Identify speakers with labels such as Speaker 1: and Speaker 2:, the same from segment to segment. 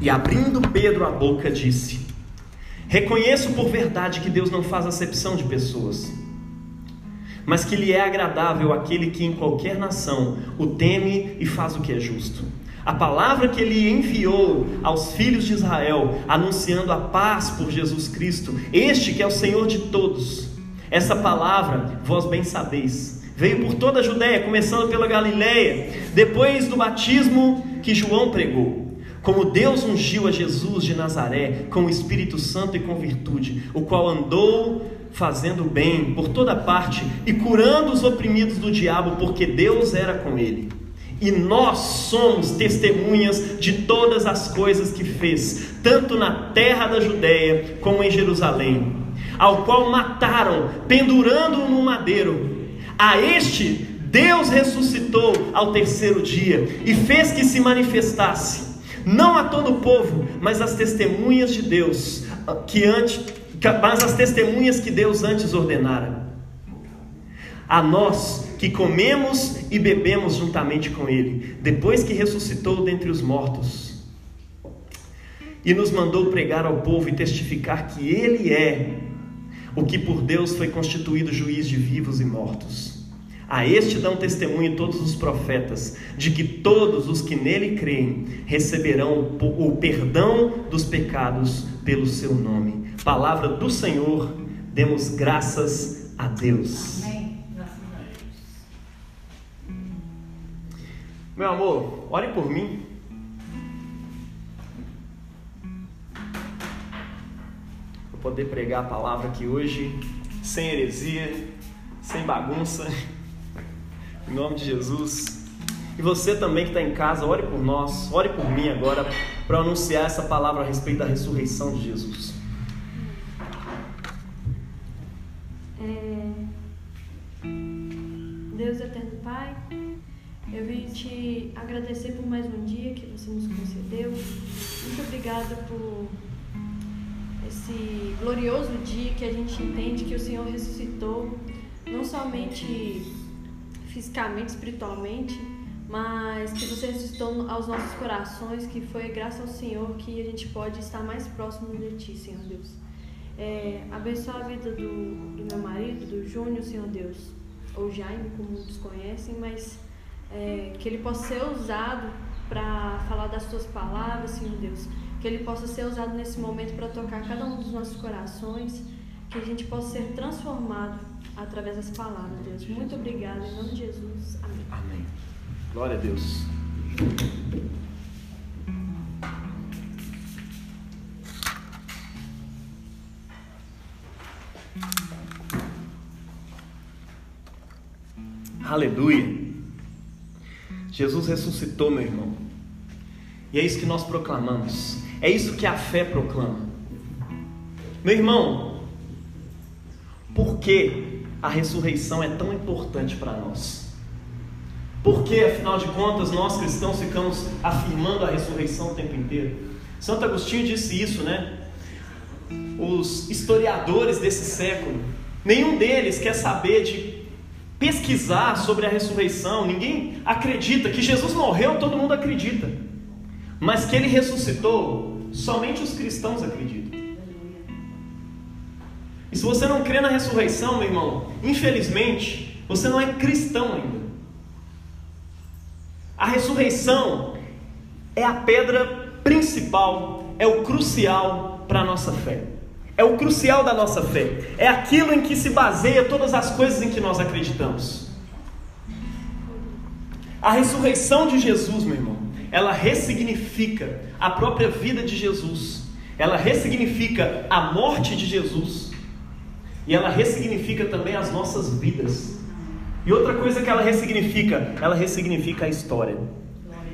Speaker 1: E abrindo Pedro a boca, disse: Reconheço por verdade que Deus não faz acepção de pessoas, mas que lhe é agradável aquele que em qualquer nação o teme e faz o que é justo. A palavra que ele enviou aos filhos de Israel, anunciando a paz por Jesus Cristo, este que é o Senhor de todos. Essa palavra, vós bem sabeis, veio por toda a Judéia, começando pela Galiléia, depois do batismo que João pregou. Como Deus ungiu a Jesus de Nazaré com o Espírito Santo e com virtude, o qual andou fazendo bem por toda parte e curando os oprimidos do diabo, porque Deus era com ele. E nós somos testemunhas de todas as coisas que fez, tanto na terra da Judéia como em Jerusalém, ao qual mataram, pendurando-o no madeiro. A este Deus ressuscitou ao terceiro dia e fez que se manifestasse, não a todo o povo, mas as testemunhas de Deus, que antes, mas as testemunhas que Deus antes ordenara. A nós que comemos e bebemos juntamente com Ele, depois que ressuscitou dentre os mortos, e nos mandou pregar ao povo e testificar que Ele é o que por Deus foi constituído juiz de vivos e mortos. A este dão testemunho todos os profetas, de que todos os que nele creem receberão o perdão dos pecados pelo seu nome. Palavra do Senhor, demos graças a Deus. Amém. Meu amor, ore por mim. Vou poder pregar a palavra aqui hoje, sem heresia, sem bagunça, em nome de Jesus. E você também que está em casa, ore por nós, ore por mim agora, para anunciar essa palavra a respeito da ressurreição de Jesus.
Speaker 2: É... Deus eterno Pai. Eu vim te agradecer por mais um dia que você nos concedeu. Muito obrigada por esse glorioso dia que a gente entende que o Senhor ressuscitou, não somente fisicamente, espiritualmente, mas que você ressuscitou aos nossos corações, que foi graças ao Senhor que a gente pode estar mais próximo de Ti, Senhor Deus. É, abençoa a vida do, do meu marido, do Júnior, Senhor Deus, ou Jaime, como muitos conhecem, mas é, que ele possa ser usado para falar das tuas palavras, Senhor Deus. Que ele possa ser usado nesse momento para tocar cada um dos nossos corações. Que a gente possa ser transformado através das palavras, Deus. Muito obrigada, em nome de Jesus. Amém.
Speaker 1: Amém. Glória a Deus. Aleluia. Jesus ressuscitou, meu irmão. E é isso que nós proclamamos. É isso que a fé proclama. Meu irmão, por que a ressurreição é tão importante para nós? Por que, afinal de contas, nós cristãos ficamos afirmando a ressurreição o tempo inteiro? Santo Agostinho disse isso, né? Os historiadores desse século, nenhum deles quer saber de pesquisar sobre a ressurreição. Ninguém acredita que Jesus morreu, todo mundo acredita. Mas que ele ressuscitou, somente os cristãos acreditam. E se você não crê na ressurreição, meu irmão, infelizmente, você não é cristão ainda. A ressurreição é a pedra principal, é o crucial para a nossa fé. É o crucial da nossa fé. É aquilo em que se baseia todas as coisas em que nós acreditamos. A ressurreição de Jesus, meu irmão, ela ressignifica a própria vida de Jesus. Ela ressignifica a morte de Jesus. E ela ressignifica também as nossas vidas. E outra coisa que ela ressignifica, ela ressignifica a história.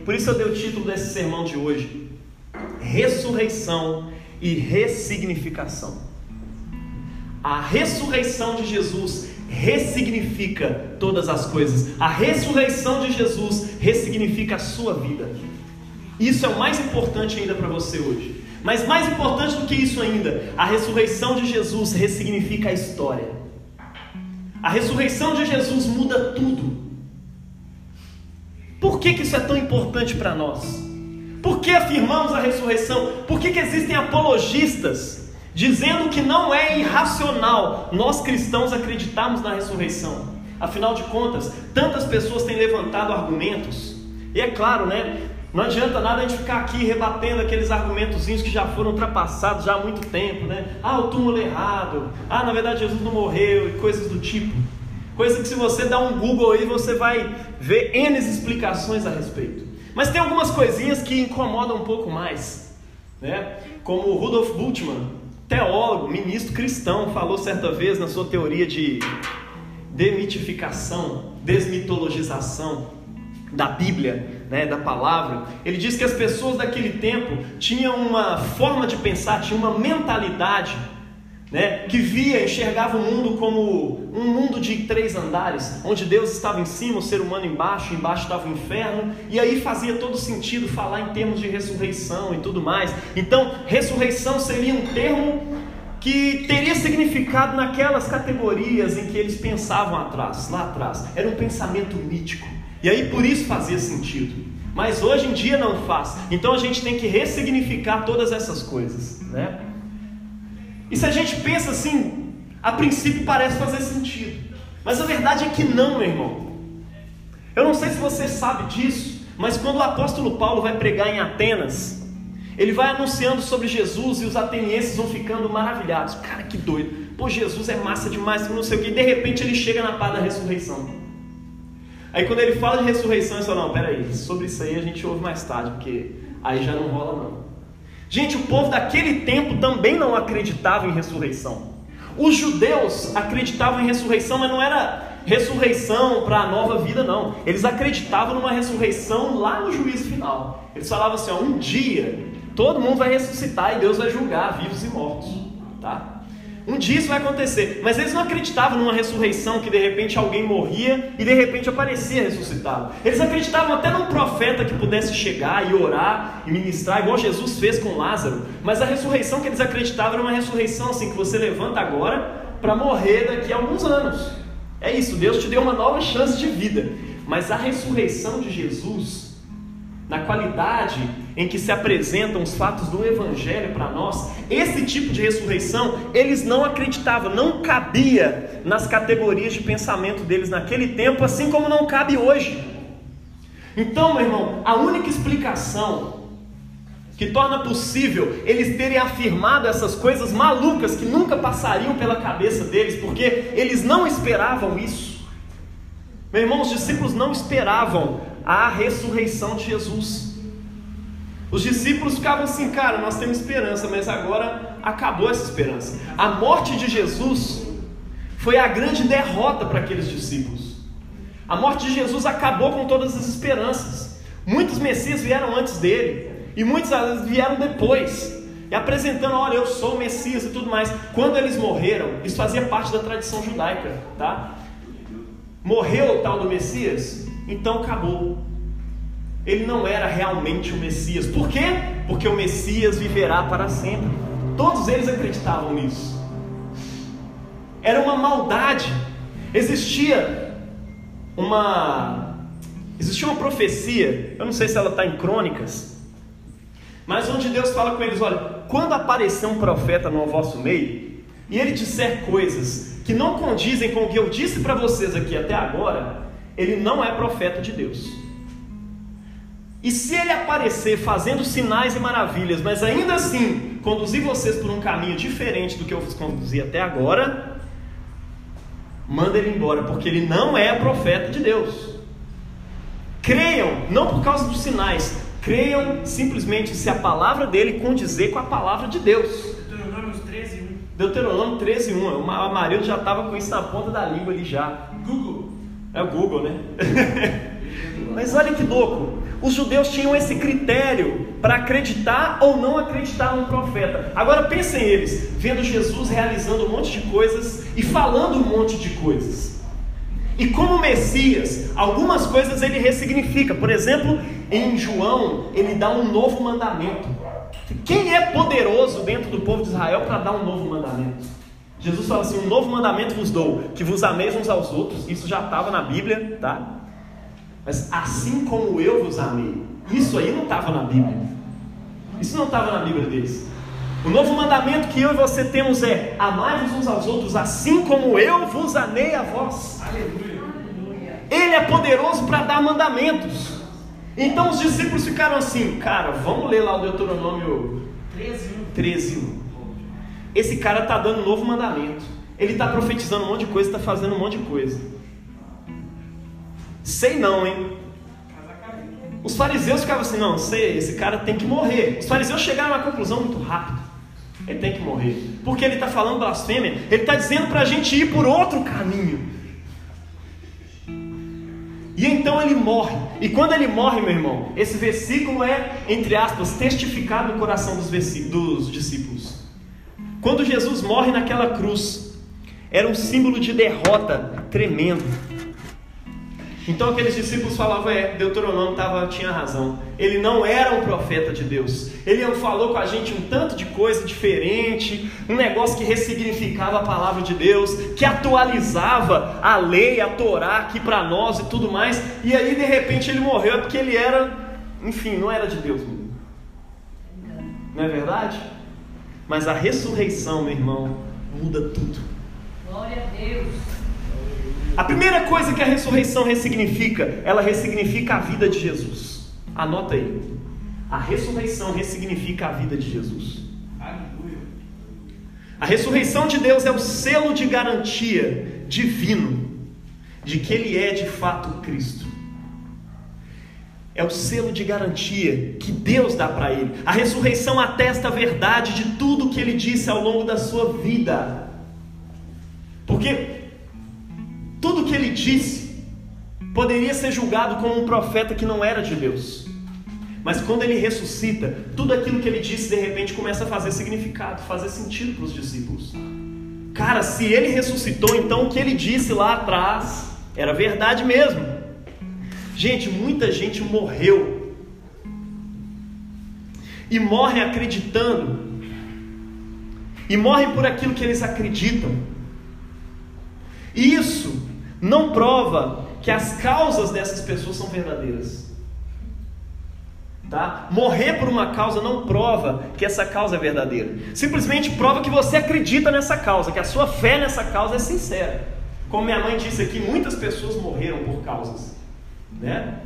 Speaker 1: Por isso eu dei o título desse sermão de hoje: Ressurreição e ressignificação. A ressurreição de Jesus ressignifica todas as coisas. A ressurreição de Jesus ressignifica a sua vida. Isso é o mais importante ainda para você hoje. Mas mais importante do que isso ainda, a ressurreição de Jesus ressignifica a história. A ressurreição de Jesus muda tudo. Por que, que isso é tão importante para nós? Por que afirmamos a ressurreição? Por que, que existem apologistas dizendo que não é irracional nós cristãos acreditarmos na ressurreição? Afinal de contas, tantas pessoas têm levantado argumentos, e é claro, né? Não adianta nada a gente ficar aqui rebatendo aqueles argumentozinhos que já foram ultrapassados já há muito tempo, né? Ah, o túmulo errado. Ah, na verdade Jesus não morreu e coisas do tipo. Coisa que se você dá um Google aí, você vai ver N explicações a respeito. Mas tem algumas coisinhas que incomodam um pouco mais, né? Como Rudolf Bultmann, teólogo, ministro cristão, falou certa vez na sua teoria de demitificação, desmitologização da Bíblia, né, da palavra, ele diz que as pessoas daquele tempo tinham uma forma de pensar, tinham uma mentalidade né, que via, enxergava o mundo como um mundo de três andares, onde Deus estava em cima, o ser humano embaixo, embaixo estava o inferno, e aí fazia todo sentido falar em termos de ressurreição e tudo mais. Então, ressurreição seria um termo que teria significado naquelas categorias em que eles pensavam atrás, lá atrás. Era um pensamento mítico. E aí por isso fazia sentido. Mas hoje em dia não faz. Então a gente tem que ressignificar todas essas coisas, né? E se a gente pensa assim, a princípio parece fazer sentido. Mas a verdade é que não, meu irmão. Eu não sei se você sabe disso, mas quando o apóstolo Paulo vai pregar em Atenas, ele vai anunciando sobre Jesus e os atenienses vão ficando maravilhados. Cara, que doido. Pô, Jesus é massa demais, não sei o que. E de repente ele chega na paz da ressurreição. Aí quando ele fala de ressurreição, ele fala, não, peraí, sobre isso aí a gente ouve mais tarde, porque aí já não rola não. Gente, o povo daquele tempo também não acreditava em ressurreição. Os judeus acreditavam em ressurreição, mas não era ressurreição para a nova vida, não. Eles acreditavam numa ressurreição lá no juízo final. Eles falavam assim: ó, um dia todo mundo vai ressuscitar e Deus vai julgar vivos e mortos. Tá? Um dia isso vai acontecer, mas eles não acreditavam numa ressurreição que de repente alguém morria e de repente aparecia ressuscitado. Eles acreditavam até num profeta que pudesse chegar e orar e ministrar, igual Jesus fez com Lázaro. Mas a ressurreição que eles acreditavam era uma ressurreição assim que você levanta agora para morrer daqui a alguns anos. É isso, Deus te deu uma nova chance de vida. Mas a ressurreição de Jesus na qualidade em que se apresentam os fatos do Evangelho para nós, esse tipo de ressurreição eles não acreditavam, não cabia nas categorias de pensamento deles naquele tempo, assim como não cabe hoje. Então, meu irmão, a única explicação que torna possível eles terem afirmado essas coisas malucas que nunca passariam pela cabeça deles, porque eles não esperavam isso. Meu irmão, os discípulos não esperavam a ressurreição de Jesus. Os discípulos ficavam assim, cara, nós temos esperança, mas agora acabou essa esperança. A morte de Jesus foi a grande derrota para aqueles discípulos. A morte de Jesus acabou com todas as esperanças. Muitos Messias vieram antes dele e muitos vieram depois. E apresentando, olha, eu sou o Messias e tudo mais. Quando eles morreram, isso fazia parte da tradição judaica, tá? Morreu o tal do Messias, então acabou. Ele não era realmente o Messias. Por quê? Porque o Messias viverá para sempre. Todos eles acreditavam nisso. Era uma maldade. Existia uma existia uma profecia, eu não sei se ela está em crônicas, mas onde Deus fala com eles: olha, quando aparecer um profeta no vosso meio, e ele disser coisas que não condizem com o que eu disse para vocês aqui até agora, ele não é profeta de Deus. E se ele aparecer fazendo sinais e maravilhas, mas ainda assim conduzir vocês por um caminho diferente do que eu vos conduzi até agora, manda ele embora, porque ele não é profeta de Deus. Creiam, não por causa dos sinais, creiam simplesmente se a palavra dele condizer com a palavra de Deus.
Speaker 3: Deuteronômio 13, 1.
Speaker 1: Deuteronômio 13, 1. O Amarildo já estava com isso na ponta da língua ali já.
Speaker 3: Google.
Speaker 1: É o Google, né? Mas olha que louco. Os judeus tinham esse critério para acreditar ou não acreditar num profeta. Agora pensem eles, vendo Jesus realizando um monte de coisas e falando um monte de coisas. E como Messias, algumas coisas ele ressignifica. Por exemplo, em João, ele dá um novo mandamento. Quem é poderoso dentro do povo de Israel para dar um novo mandamento? Jesus fala assim: Um novo mandamento vos dou, que vos ameis uns aos outros. Isso já estava na Bíblia, tá? Mas assim como eu vos amei, isso aí não estava na Bíblia. Isso não estava na Bíblia deles. O novo mandamento que eu e você temos é: amai-vos uns aos outros, assim como eu vos amei a vós. Aleluia. Ele é poderoso para dar mandamentos. Então os discípulos ficaram assim, cara, vamos ler lá o Deuteronômio 13. 13. Esse cara está dando um novo mandamento. Ele está profetizando um monte de coisa, está fazendo um monte de coisa. Sei não, hein? Os fariseus ficavam assim, não, sei, esse cara tem que morrer. Os fariseus chegaram uma conclusão muito rápida. Ele tem que morrer. Porque ele está falando blasfêmia. Ele está dizendo para a gente ir por outro caminho. E então ele morre. E quando ele morre, meu irmão, esse versículo é, entre aspas, testificado no coração dos, dos discípulos. Quando Jesus morre naquela cruz, era um símbolo de derrota tremendo. Então aqueles discípulos falavam, é, Deuteronômio tava, tinha razão. Ele não era um profeta de Deus. Ele falou com a gente um tanto de coisa diferente, um negócio que ressignificava a palavra de Deus, que atualizava a lei, a Torá aqui para nós e tudo mais. E aí de repente ele morreu porque ele era, enfim, não era de Deus. Não é verdade? Mas a ressurreição, meu irmão, muda tudo.
Speaker 2: Glória a Deus.
Speaker 1: A primeira coisa que a ressurreição ressignifica, ela ressignifica a vida de Jesus. Anota aí. A ressurreição ressignifica a vida de Jesus. A ressurreição de Deus é o selo de garantia divino de que Ele é de fato Cristo. É o selo de garantia que Deus dá para ele. A ressurreição atesta a verdade de tudo que ele disse ao longo da sua vida. Porque tudo que ele disse poderia ser julgado como um profeta que não era de Deus. Mas quando ele ressuscita, tudo aquilo que ele disse de repente começa a fazer significado, fazer sentido para os discípulos. Cara, se ele ressuscitou, então o que ele disse lá atrás era verdade mesmo. Gente, muita gente morreu e morre acreditando, e morre por aquilo que eles acreditam. E isso não prova que as causas dessas pessoas são verdadeiras. Tá? Morrer por uma causa não prova que essa causa é verdadeira. Simplesmente prova que você acredita nessa causa, que a sua fé nessa causa é sincera. Como minha mãe disse aqui, muitas pessoas morreram por causas. Né?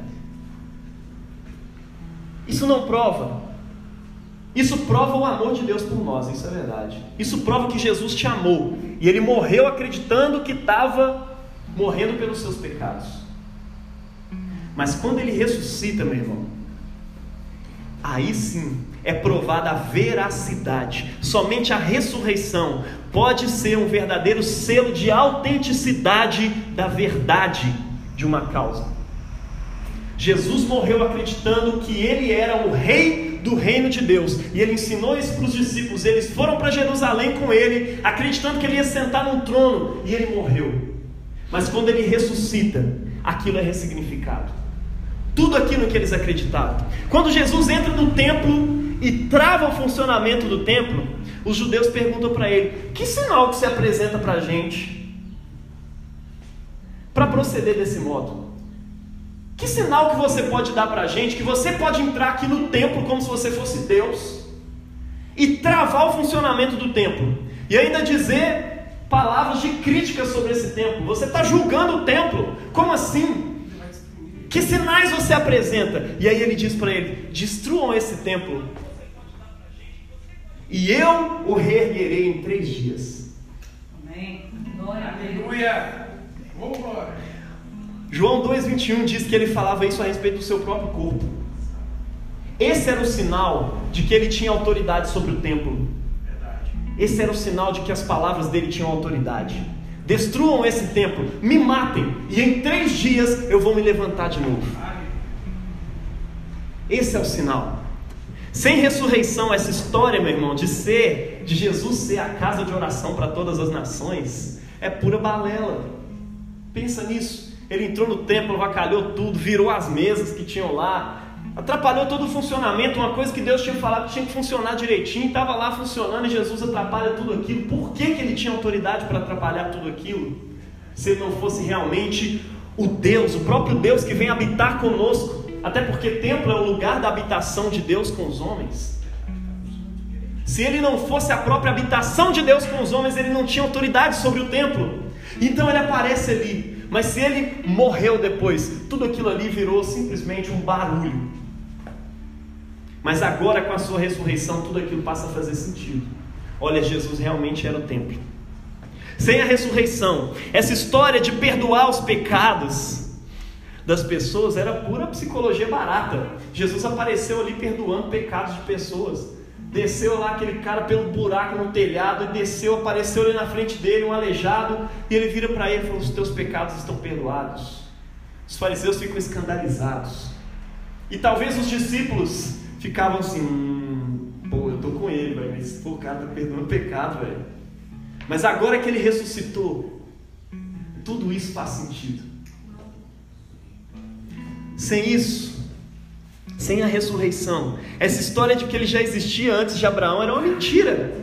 Speaker 1: Isso não prova. Isso prova o amor de Deus por nós, isso é verdade. Isso prova que Jesus te amou. E ele morreu acreditando que estava morrendo pelos seus pecados. Mas quando ele ressuscita, meu irmão, aí sim é provada a veracidade. Somente a ressurreição pode ser um verdadeiro selo de autenticidade da verdade de uma causa. Jesus morreu acreditando que ele era o rei do reino de Deus, e ele ensinou isso para os discípulos. Eles foram para Jerusalém com ele, acreditando que ele ia sentar num trono, e ele morreu. Mas quando ele ressuscita, aquilo é ressignificado. Tudo aquilo que eles acreditavam. Quando Jesus entra no templo e trava o funcionamento do templo, os judeus perguntam para ele: que sinal que se apresenta para a gente para proceder desse modo? Que sinal que você pode dar para a gente que você pode entrar aqui no templo como se você fosse Deus e travar o funcionamento do templo e ainda dizer palavras de crítica sobre esse templo. Você está julgando o templo. Como assim? Que sinais você apresenta? E aí ele diz para ele: destruam esse templo. E eu o reerguerei em três dias.
Speaker 2: Amém. Glória
Speaker 3: Aleluia.
Speaker 1: João 2,21 diz que ele falava isso a respeito do seu próprio corpo. Esse era o sinal de que ele tinha autoridade sobre o templo. Esse era o sinal de que as palavras dele tinham autoridade. Destruam esse templo, me matem, e em três dias eu vou me levantar de novo. Esse é o sinal. Sem ressurreição, essa história, meu irmão, de ser, de Jesus ser a casa de oração para todas as nações, é pura balela. Pensa nisso. Ele entrou no templo, vacalhou tudo, virou as mesas que tinham lá, Atrapalhou todo o funcionamento, uma coisa que Deus tinha falado que tinha que funcionar direitinho, estava lá funcionando e Jesus atrapalha tudo aquilo. Por que, que ele tinha autoridade para atrapalhar tudo aquilo? Se ele não fosse realmente o Deus, o próprio Deus que vem habitar conosco. Até porque templo é o lugar da habitação de Deus com os homens. Se ele não fosse a própria habitação de Deus com os homens, ele não tinha autoridade sobre o templo. Então ele aparece ali. Mas se ele morreu depois, tudo aquilo ali virou simplesmente um barulho. Mas agora, com a sua ressurreição, tudo aquilo passa a fazer sentido. Olha, Jesus realmente era o templo. Sem a ressurreição, essa história de perdoar os pecados das pessoas era pura psicologia barata. Jesus apareceu ali perdoando pecados de pessoas. Desceu lá aquele cara pelo buraco no telhado e desceu, apareceu ali na frente dele um aleijado e ele vira para ele e falou: Os teus pecados estão perdoados. Os fariseus ficam escandalizados. E talvez os discípulos ficavam assim: hum, Pô, eu tô com ele, velho. Esse pô, cara tá perdoando pecado, velho. Mas agora que ele ressuscitou, tudo isso faz sentido. Sem isso, sem a ressurreição. Essa história de que ele já existia antes de Abraão era uma mentira.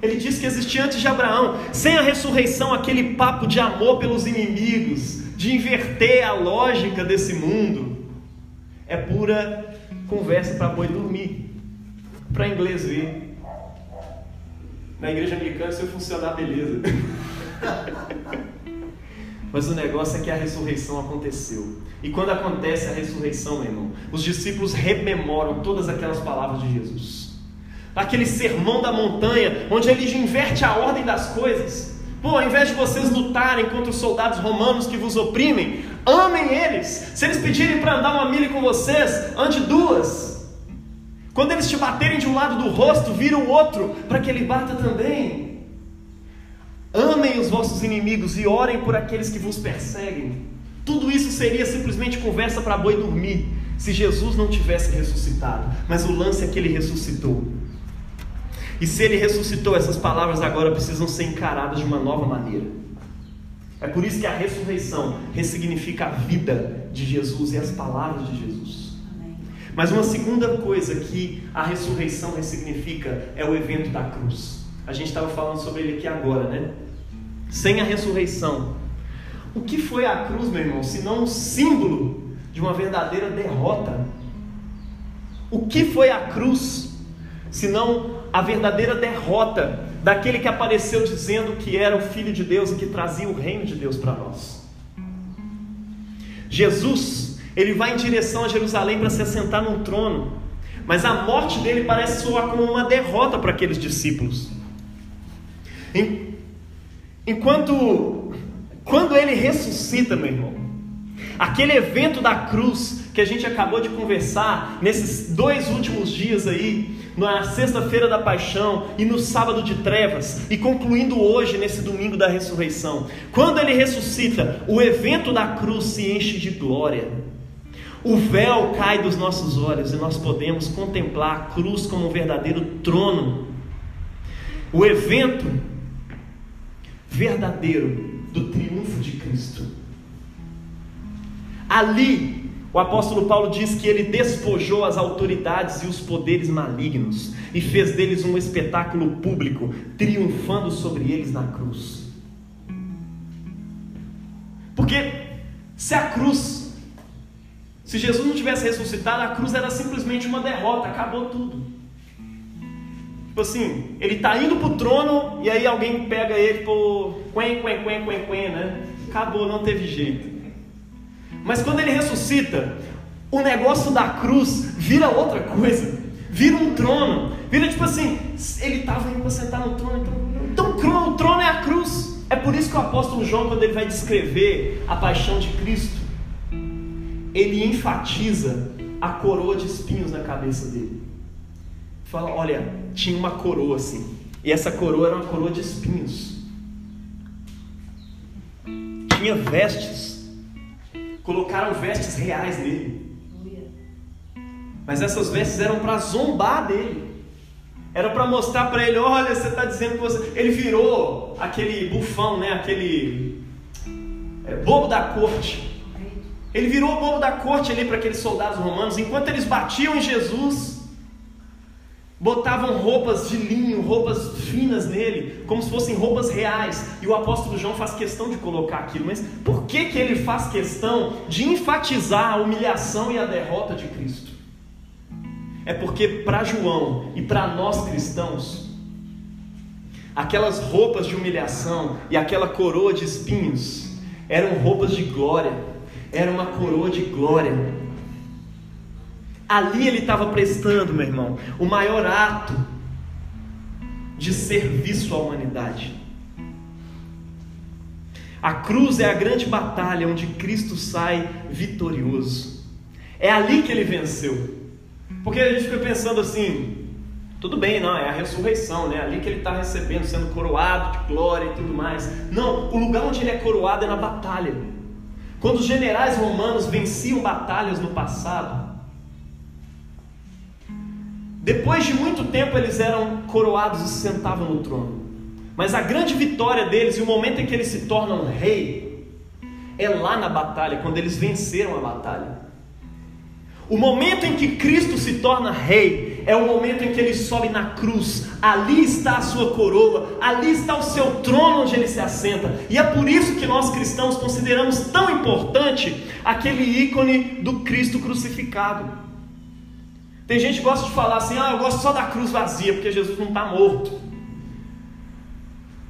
Speaker 1: Ele disse que existia antes de Abraão. Sem a ressurreição, aquele papo de amor pelos inimigos, de inverter a lógica desse mundo, é pura conversa para boi dormir, para inglês ver. Na igreja americana, se eu funcionar, beleza. Mas o negócio é que a ressurreição aconteceu. E quando acontece a ressurreição, irmão, os discípulos rememoram todas aquelas palavras de Jesus. Aquele sermão da montanha, onde ele inverte a ordem das coisas. Pô, ao invés de vocês lutarem contra os soldados romanos que vos oprimem, amem eles. Se eles pedirem para andar uma milha com vocês, ande duas. Quando eles te baterem de um lado do rosto, vira o outro, para que ele bata também. Amem os vossos inimigos e orem por aqueles que vos perseguem. Tudo isso seria simplesmente conversa para boi dormir, se Jesus não tivesse ressuscitado. Mas o lance é que ele ressuscitou. E se ele ressuscitou, essas palavras agora precisam ser encaradas de uma nova maneira. É por isso que a ressurreição ressignifica a vida de Jesus e as palavras de Jesus. Mas uma segunda coisa que a ressurreição ressignifica é o evento da cruz. A gente estava falando sobre ele aqui agora, né? Sem a ressurreição, o que foi a cruz, meu irmão, se não um símbolo de uma verdadeira derrota? O que foi a cruz, se não a verdadeira derrota daquele que apareceu dizendo que era o Filho de Deus e que trazia o reino de Deus para nós? Jesus, ele vai em direção a Jerusalém para se assentar num trono, mas a morte dele parece soar como uma derrota para aqueles discípulos. Enquanto quando ele ressuscita, meu irmão, aquele evento da cruz que a gente acabou de conversar nesses dois últimos dias aí, na sexta-feira da paixão e no sábado de trevas, e concluindo hoje nesse domingo da ressurreição, quando ele ressuscita, o evento da cruz se enche de glória. O véu cai dos nossos olhos e nós podemos contemplar a cruz como um verdadeiro trono. O evento verdadeiro do triunfo. Ali, o apóstolo Paulo diz que ele despojou as autoridades e os poderes malignos e fez deles um espetáculo público, triunfando sobre eles na cruz. Porque se a cruz, se Jesus não tivesse ressuscitado, a cruz era simplesmente uma derrota, acabou tudo. Tipo assim, ele está indo para o trono e aí alguém pega ele por quen, quen, quen, quen, quen, né? Acabou, não teve jeito. Mas quando ele ressuscita, o negócio da cruz vira outra coisa. Vira um trono. Vira tipo assim, ele estava indo para sentar no trono, então, então o trono é a cruz. É por isso que o apóstolo João, quando ele vai descrever a paixão de Cristo, ele enfatiza a coroa de espinhos na cabeça dele. Fala, olha, tinha uma coroa assim. E essa coroa era uma coroa de espinhos. Tinha vestes. Colocaram vestes reais nele. Mas essas vestes eram para zombar dele. Era para mostrar para ele, olha, você está dizendo que você. Ele virou aquele bufão, né? Aquele é, bobo da corte. Ele virou o bobo da corte ali para aqueles soldados romanos. Enquanto eles batiam em Jesus, botavam roupas de linho, roupas finas nele, como se fossem roupas reais. E o apóstolo João faz questão de colocar aquilo. Mas por que, que ele faz questão de enfatizar a humilhação e a derrota de Cristo? é porque para João e para nós cristãos, aquelas roupas de humilhação e aquela coroa de espinhos eram roupas de glória, era uma coroa de glória. Ali ele estava prestando, meu irmão, o maior ato de serviço à humanidade. A cruz é a grande batalha onde Cristo sai vitorioso. É ali que ele venceu. Porque a gente fica pensando assim, tudo bem, não, é a ressurreição, né? Ali que ele está recebendo, sendo coroado de glória e tudo mais. Não, o lugar onde ele é coroado é na batalha. Quando os generais romanos venciam batalhas no passado, depois de muito tempo eles eram coroados e se sentavam no trono. Mas a grande vitória deles e o momento em que eles se tornam rei é lá na batalha, quando eles venceram a batalha. O momento em que Cristo se torna rei é o momento em que ele sobe na cruz. Ali está a sua coroa, ali está o seu trono onde ele se assenta. E é por isso que nós cristãos consideramos tão importante aquele ícone do Cristo crucificado. Tem gente que gosta de falar assim: ah, eu gosto só da cruz vazia, porque Jesus não está morto.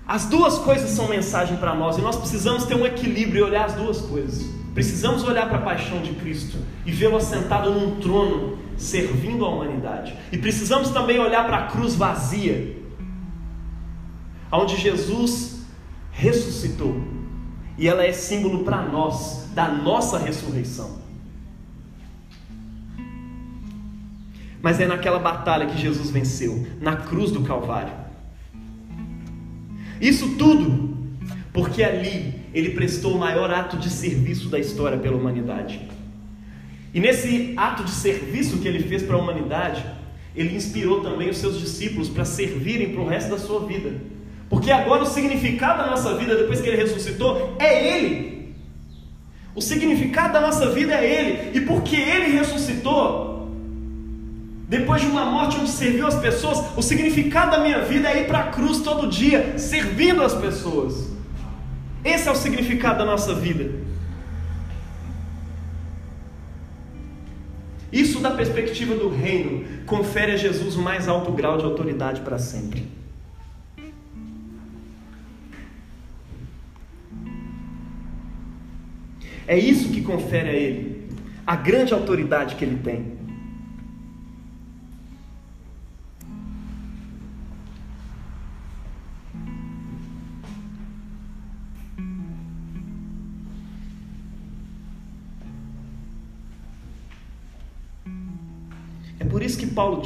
Speaker 1: As duas coisas são mensagem para nós e nós precisamos ter um equilíbrio e olhar as duas coisas. Precisamos olhar para a paixão de Cristo e vê-lo assentado num trono, servindo a humanidade. E precisamos também olhar para a cruz vazia, onde Jesus ressuscitou. E ela é símbolo para nós da nossa ressurreição. Mas é naquela batalha que Jesus venceu, na cruz do Calvário. Isso tudo porque ali ele prestou o maior ato de serviço da história pela humanidade. E nesse ato de serviço que ele fez para a humanidade, ele inspirou também os seus discípulos para servirem para o resto da sua vida. Porque agora o significado da nossa vida, depois que ele ressuscitou, é Ele. O significado da nossa vida é Ele. E porque Ele ressuscitou, depois de uma morte onde serviu as pessoas, o significado da minha vida é ir para a cruz todo dia, servindo as pessoas. Esse é o significado da nossa vida. Isso, da perspectiva do reino, confere a Jesus o mais alto grau de autoridade para sempre. É isso que confere a ele a grande autoridade que ele tem.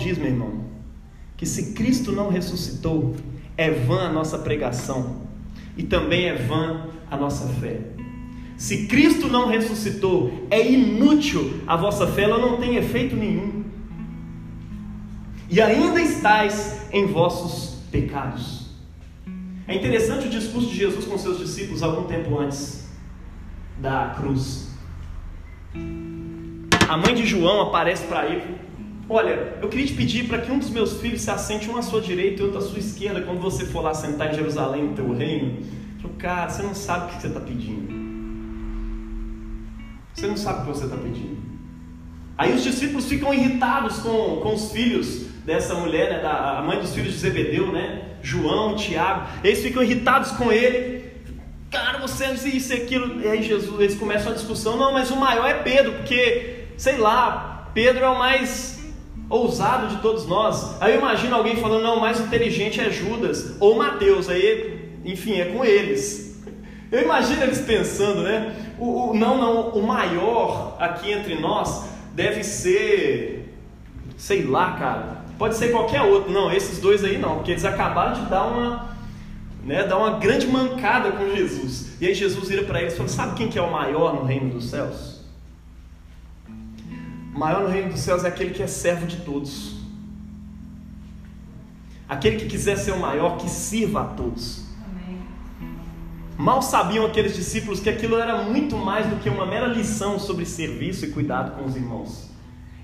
Speaker 1: Diz, meu irmão, que se Cristo não ressuscitou, é vã a nossa pregação e também é vã a nossa fé. Se Cristo não ressuscitou, é inútil a vossa fé, ela não tem efeito nenhum. E ainda estáis em vossos pecados. É interessante o discurso de Jesus com seus discípulos algum tempo antes da cruz. A mãe de João aparece para ele Olha, eu queria te pedir para que um dos meus filhos se assente um à sua direita e outro à sua esquerda quando você for lá sentar em Jerusalém, no teu reino. Cara, você não sabe o que você está pedindo. Você não sabe o que você está pedindo. Aí os discípulos ficam irritados com, com os filhos dessa mulher, né, da, a mãe dos filhos de Zebedeu, né? João, Tiago. Eles ficam irritados com ele. Cara, você é isso e aquilo. E aí Jesus, eles começam a discussão. Não, mas o maior é Pedro, porque, sei lá, Pedro é o mais ousado de todos nós. Aí eu imagino alguém falando, não, mais inteligente é Judas ou Mateus, aí, enfim, é com eles. Eu imagino eles pensando, né? O, o, não, não, o maior aqui entre nós deve ser, sei lá, cara, pode ser qualquer outro. Não, esses dois aí não, porque eles acabaram de dar uma, né, dar uma grande mancada com Jesus. E aí Jesus vira para eles e fala: Sabe quem que é o maior no reino dos céus? Maior no reino dos céus é aquele que é servo de todos. Aquele que quiser ser o maior, que sirva a todos. Amém. Mal sabiam aqueles discípulos que aquilo era muito mais do que uma mera lição sobre serviço e cuidado com os irmãos.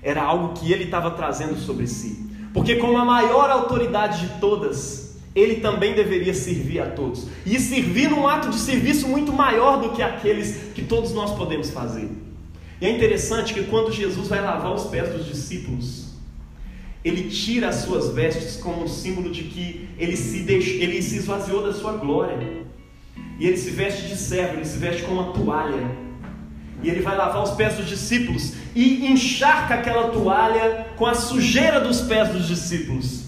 Speaker 1: Era algo que ele estava trazendo sobre si. Porque, como a maior autoridade de todas, ele também deveria servir a todos. E servir num ato de serviço muito maior do que aqueles que todos nós podemos fazer. E é interessante que quando Jesus vai lavar os pés dos discípulos, ele tira as suas vestes como um símbolo de que ele se, deixou, ele se esvaziou da sua glória. E ele se veste de servo, ele se veste com uma toalha. E ele vai lavar os pés dos discípulos e encharca aquela toalha com a sujeira dos pés dos discípulos.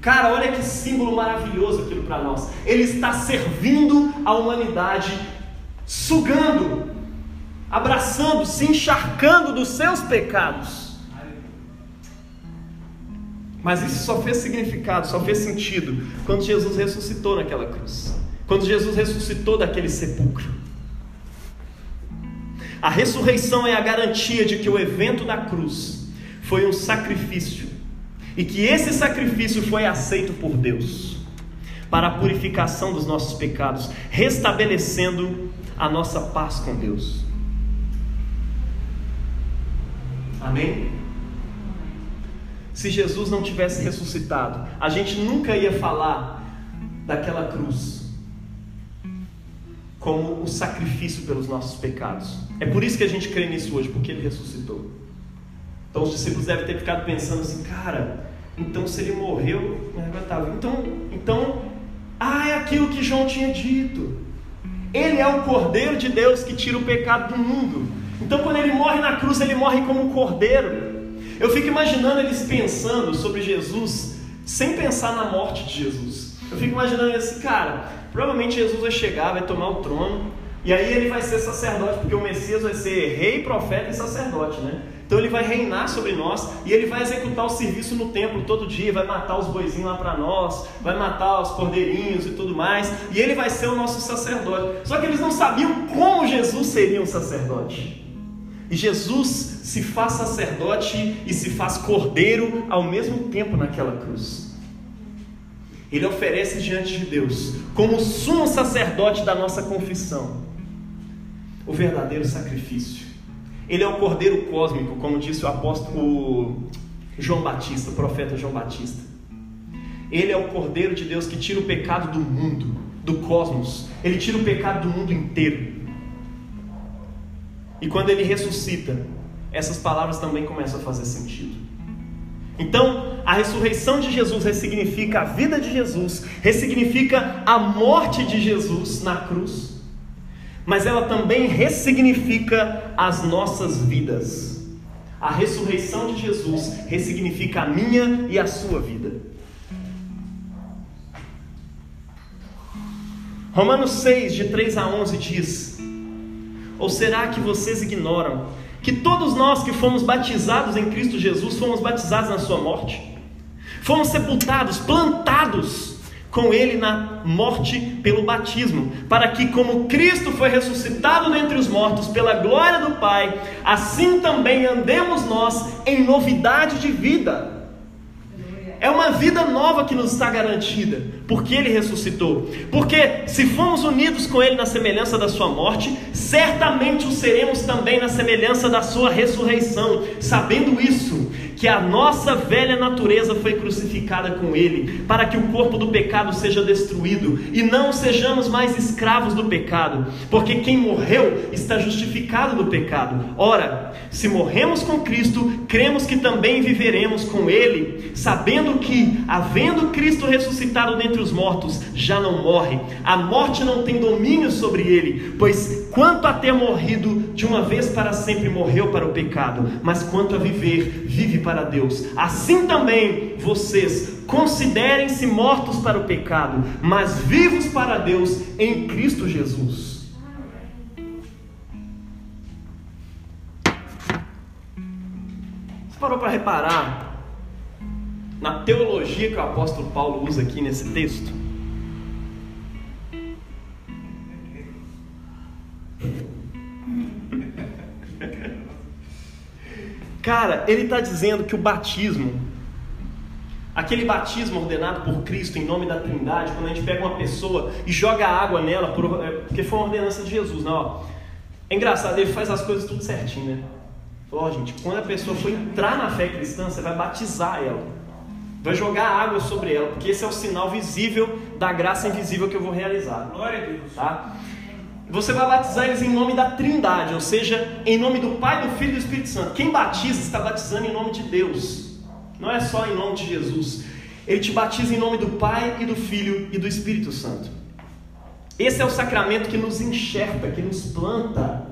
Speaker 1: Cara, olha que símbolo maravilhoso aquilo para nós. Ele está servindo a humanidade, sugando, abraçando, se encharcando dos seus pecados. Mas isso só fez significado, só fez sentido quando Jesus ressuscitou naquela cruz. Quando Jesus ressuscitou daquele sepulcro. A ressurreição é a garantia de que o evento da cruz foi um sacrifício e que esse sacrifício foi aceito por Deus para a purificação dos nossos pecados, restabelecendo a nossa paz com Deus. Amém? Se Jesus não tivesse ressuscitado, a gente nunca ia falar daquela cruz como o sacrifício pelos nossos pecados. É por isso que a gente crê nisso hoje, porque ele ressuscitou. Então os discípulos devem ter ficado pensando assim, cara, então se ele morreu, então, então, ah, é aquilo que João tinha dito. Ele é o Cordeiro de Deus que tira o pecado do mundo. Então quando ele morre na cruz, ele morre como um cordeiro. Eu fico imaginando eles pensando sobre Jesus sem pensar na morte de Jesus. Eu fico imaginando assim, cara, provavelmente Jesus vai chegar, vai tomar o trono, e aí ele vai ser sacerdote, porque o Messias vai ser rei, profeta e sacerdote, né? Então ele vai reinar sobre nós e ele vai executar o serviço no templo todo dia, vai matar os boizinhos lá para nós, vai matar os cordeirinhos e tudo mais, e ele vai ser o nosso sacerdote. Só que eles não sabiam como Jesus seria um sacerdote. E Jesus se faz sacerdote e se faz cordeiro ao mesmo tempo naquela cruz. Ele oferece diante de Deus, como sumo sacerdote da nossa confissão, o verdadeiro sacrifício. Ele é o cordeiro cósmico, como disse o apóstolo João Batista, o profeta João Batista. Ele é o cordeiro de Deus que tira o pecado do mundo, do cosmos. Ele tira o pecado do mundo inteiro. E quando ele ressuscita, essas palavras também começam a fazer sentido. Então, a ressurreição de Jesus ressignifica a vida de Jesus, ressignifica a morte de Jesus na cruz, mas ela também ressignifica as nossas vidas. A ressurreição de Jesus ressignifica a minha e a sua vida. Romanos 6, de 3 a 11 diz: Ou será que vocês ignoram que todos nós que fomos batizados em Cristo Jesus fomos batizados na Sua morte? Fomos sepultados, plantados com Ele na morte pelo batismo, para que, como Cristo foi ressuscitado dentre os mortos pela glória do Pai, assim também andemos nós em novidade de vida. É uma vida nova que nos está garantida, porque Ele ressuscitou. Porque se fomos unidos com Ele na semelhança da Sua morte, certamente o seremos também na semelhança da Sua ressurreição. Sabendo isso, que a nossa velha natureza foi crucificada com Ele, para que o corpo do pecado seja destruído e não sejamos mais escravos do pecado, porque quem morreu está justificado do pecado. Ora, se morremos com Cristo, cremos que também viveremos com Ele, sabendo que, havendo Cristo ressuscitado dentre os mortos, já não morre, a morte não tem domínio sobre ele, pois quanto a ter morrido de uma vez para sempre morreu para o pecado, mas quanto a viver, vive para Deus. Assim também vocês considerem-se mortos para o pecado, mas vivos para Deus em Cristo Jesus. Você parou para reparar na teologia que o apóstolo Paulo usa aqui nesse texto? Cara, ele está dizendo que o batismo, aquele batismo ordenado por Cristo em nome da Trindade, quando a gente pega uma pessoa e joga água nela, por, é, porque foi uma ordenança de Jesus, não? Né, é engraçado, ele faz as coisas tudo certinho, né? Falou, oh, gente, quando a pessoa for entrar na fé cristã, você vai batizar ela vai jogar água sobre ela, porque esse é o sinal visível da graça invisível que eu vou realizar.
Speaker 3: Glória a Deus.
Speaker 1: Tá? Você vai batizar eles em nome da Trindade, ou seja, em nome do Pai, do Filho e do Espírito Santo. Quem batiza está batizando em nome de Deus. Não é só em nome de Jesus. Ele te batiza em nome do Pai e do Filho e do Espírito Santo. Esse é o sacramento que nos enxerta, que nos planta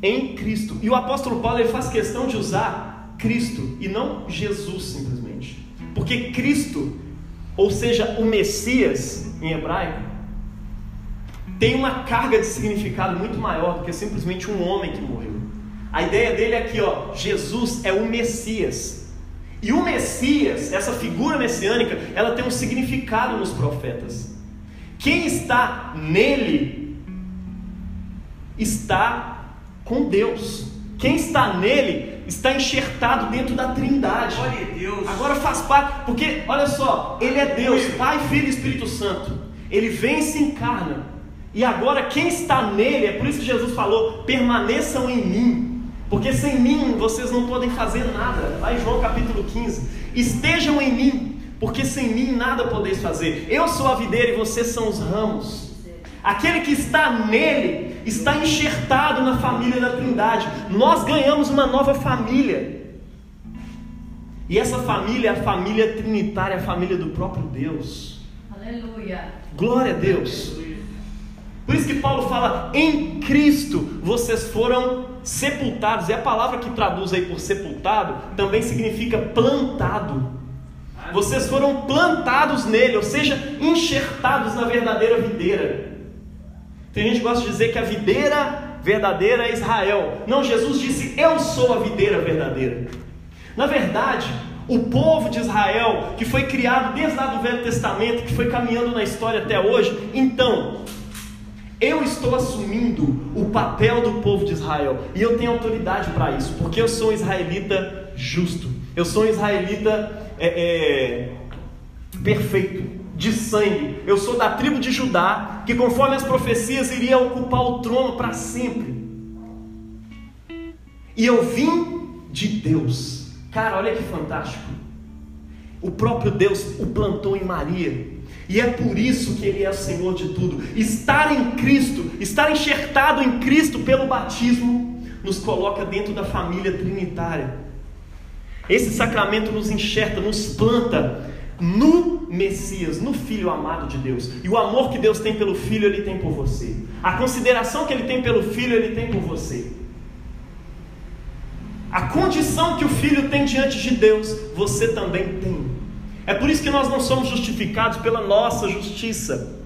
Speaker 1: em Cristo. E o apóstolo Paulo ele faz questão de usar Cristo e não Jesus simplesmente. Porque Cristo, ou seja, o Messias em hebraico, tem uma carga de significado muito maior do que simplesmente um homem que morreu. A ideia dele é aqui, ó, Jesus é o Messias. E o Messias, essa figura messiânica, ela tem um significado nos profetas. Quem está nele está com Deus. Quem está nele está enxertado dentro da Trindade.
Speaker 3: Glória a Deus.
Speaker 1: Agora faz parte, porque olha só, ele é Deus, Pai, Filho e Espírito Santo. Ele vem e se encarna. E agora quem está nele, é por isso que Jesus falou: permaneçam em mim, porque sem mim vocês não podem fazer nada. Lá em João capítulo 15: estejam em mim, porque sem mim nada podeis fazer. Eu sou a videira e vocês são os ramos. Aquele que está nele está enxertado na família da Trindade. Nós ganhamos uma nova família. E essa família é a família trinitária, a família do próprio Deus.
Speaker 2: Aleluia.
Speaker 1: Glória a Deus. Por isso que Paulo fala: em Cristo vocês foram sepultados. E a palavra que traduz aí por sepultado também significa plantado. Vocês foram plantados nele, ou seja, enxertados na verdadeira videira. Tem gente que gosta de dizer que a videira verdadeira é Israel. Não, Jesus disse: Eu sou a videira verdadeira. Na verdade, o povo de Israel, que foi criado desde lá do Velho Testamento, que foi caminhando na história até hoje, então, eu estou assumindo o papel do povo de Israel e eu tenho autoridade para isso, porque eu sou um israelita justo, eu sou um israelita é, é, perfeito, de sangue, eu sou da tribo de Judá, que conforme as profecias iria ocupar o trono para sempre. E eu vim de Deus, cara, olha que fantástico. O próprio Deus o plantou em Maria, e é por isso que Ele é o Senhor de tudo. Estar em Cristo, estar enxertado em Cristo pelo batismo, nos coloca dentro da família trinitária. Esse sacramento nos enxerta, nos planta no Messias, no Filho amado de Deus. E o amor que Deus tem pelo Filho, Ele tem por você. A consideração que Ele tem pelo Filho, Ele tem por você. A condição que o Filho tem diante de Deus, você também tem. É por isso que nós não somos justificados pela nossa justiça,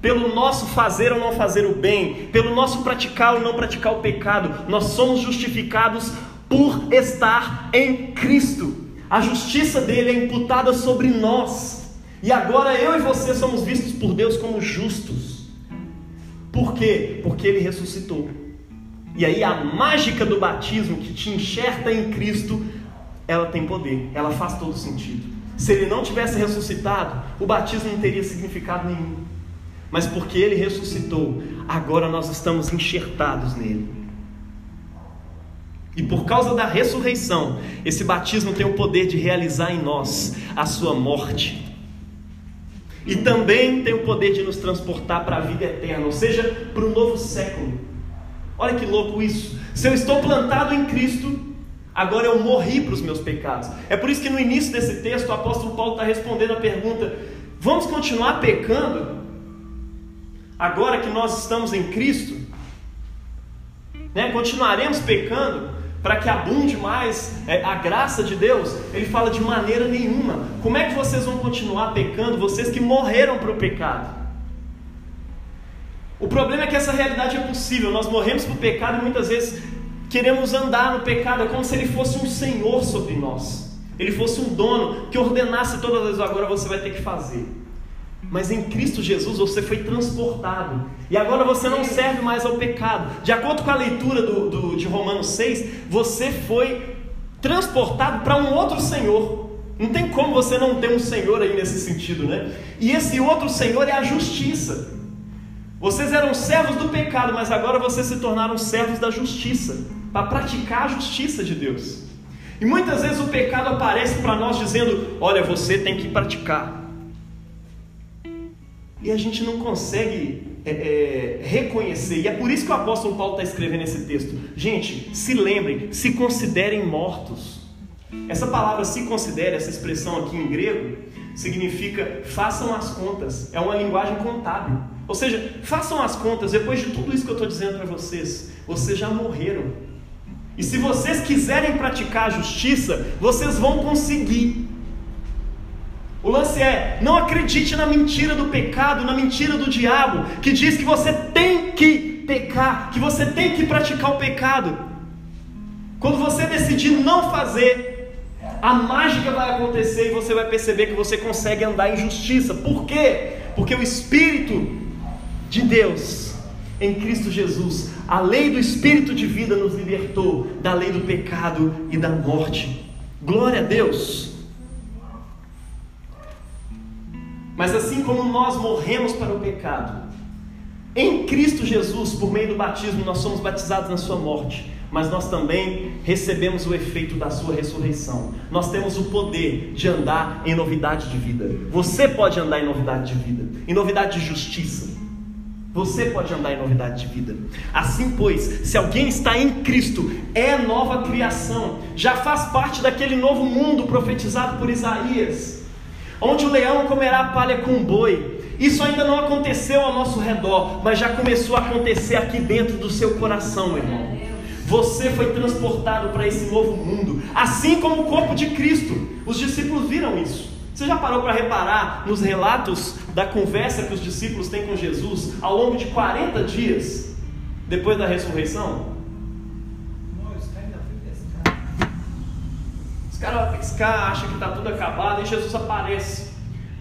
Speaker 1: pelo nosso fazer ou não fazer o bem, pelo nosso praticar ou não praticar o pecado. Nós somos justificados por estar em Cristo. A justiça dele é imputada sobre nós. E agora eu e você somos vistos por Deus como justos. Por quê? Porque ele ressuscitou. E aí a mágica do batismo que te enxerta em Cristo, ela tem poder, ela faz todo sentido. Se ele não tivesse ressuscitado, o batismo não teria significado nenhum. Mas porque ele ressuscitou, agora nós estamos enxertados nele. E por causa da ressurreição, esse batismo tem o poder de realizar em nós a sua morte. E também tem o poder de nos transportar para a vida eterna, ou seja, para o novo século. Olha que louco isso. Se eu estou plantado em Cristo, agora eu morri para os meus pecados. É por isso que no início desse texto o apóstolo Paulo está respondendo a pergunta: vamos continuar pecando? Agora que nós estamos em Cristo? Né? Continuaremos pecando? para que abunde mais é, a graça de Deus, ele fala de maneira nenhuma. Como é que vocês vão continuar pecando, vocês que morreram para o pecado? O problema é que essa realidade é possível. Nós morremos para o pecado e muitas vezes queremos andar no pecado, é como se ele fosse um senhor sobre nós. Ele fosse um dono que ordenasse todas as agora você vai ter que fazer. Mas em Cristo Jesus você foi transportado. E agora você não serve mais ao pecado. De acordo com a leitura do, do de Romanos 6, você foi transportado para um outro Senhor. Não tem como você não ter um Senhor aí nesse sentido, né? E esse outro Senhor é a justiça. Vocês eram servos do pecado, mas agora vocês se tornaram servos da justiça, para praticar a justiça de Deus. E muitas vezes o pecado aparece para nós dizendo: olha, você tem que praticar. E a gente não consegue é, é, reconhecer. E é por isso que o apóstolo Paulo está escrevendo esse texto. Gente, se lembrem, se considerem mortos. Essa palavra se considera, essa expressão aqui em grego, significa façam as contas. É uma linguagem contábil. Ou seja, façam as contas, depois de tudo isso que eu estou dizendo para vocês, vocês já morreram. E se vocês quiserem praticar a justiça, vocês vão conseguir. O lance é: não acredite na mentira do pecado, na mentira do diabo, que diz que você tem que pecar, que você tem que praticar o pecado. Quando você decidir não fazer, a mágica vai acontecer e você vai perceber que você consegue andar em justiça. Por quê? Porque o Espírito de Deus em Cristo Jesus, a lei do Espírito de vida nos libertou da lei do pecado e da morte. Glória a Deus! Mas assim como nós morremos para o pecado, em Cristo Jesus, por meio do batismo, nós somos batizados na Sua morte, mas nós também recebemos o efeito da Sua ressurreição. Nós temos o poder de andar em novidade de vida. Você pode andar em novidade de vida, em novidade de justiça. Você pode andar em novidade de vida. Assim, pois, se alguém está em Cristo, é nova criação, já faz parte daquele novo mundo profetizado por Isaías, onde o leão comerá palha com o boi. Isso ainda não aconteceu ao nosso redor, mas já começou a acontecer aqui dentro do seu coração, meu irmão. Você foi transportado para esse novo mundo, assim como o corpo de Cristo. Os discípulos viram isso. Você já parou para reparar nos relatos da conversa que os discípulos têm com Jesus ao longo de 40 dias depois da ressurreição? Os caras vão pescar, acham que está tudo acabado, e Jesus aparece.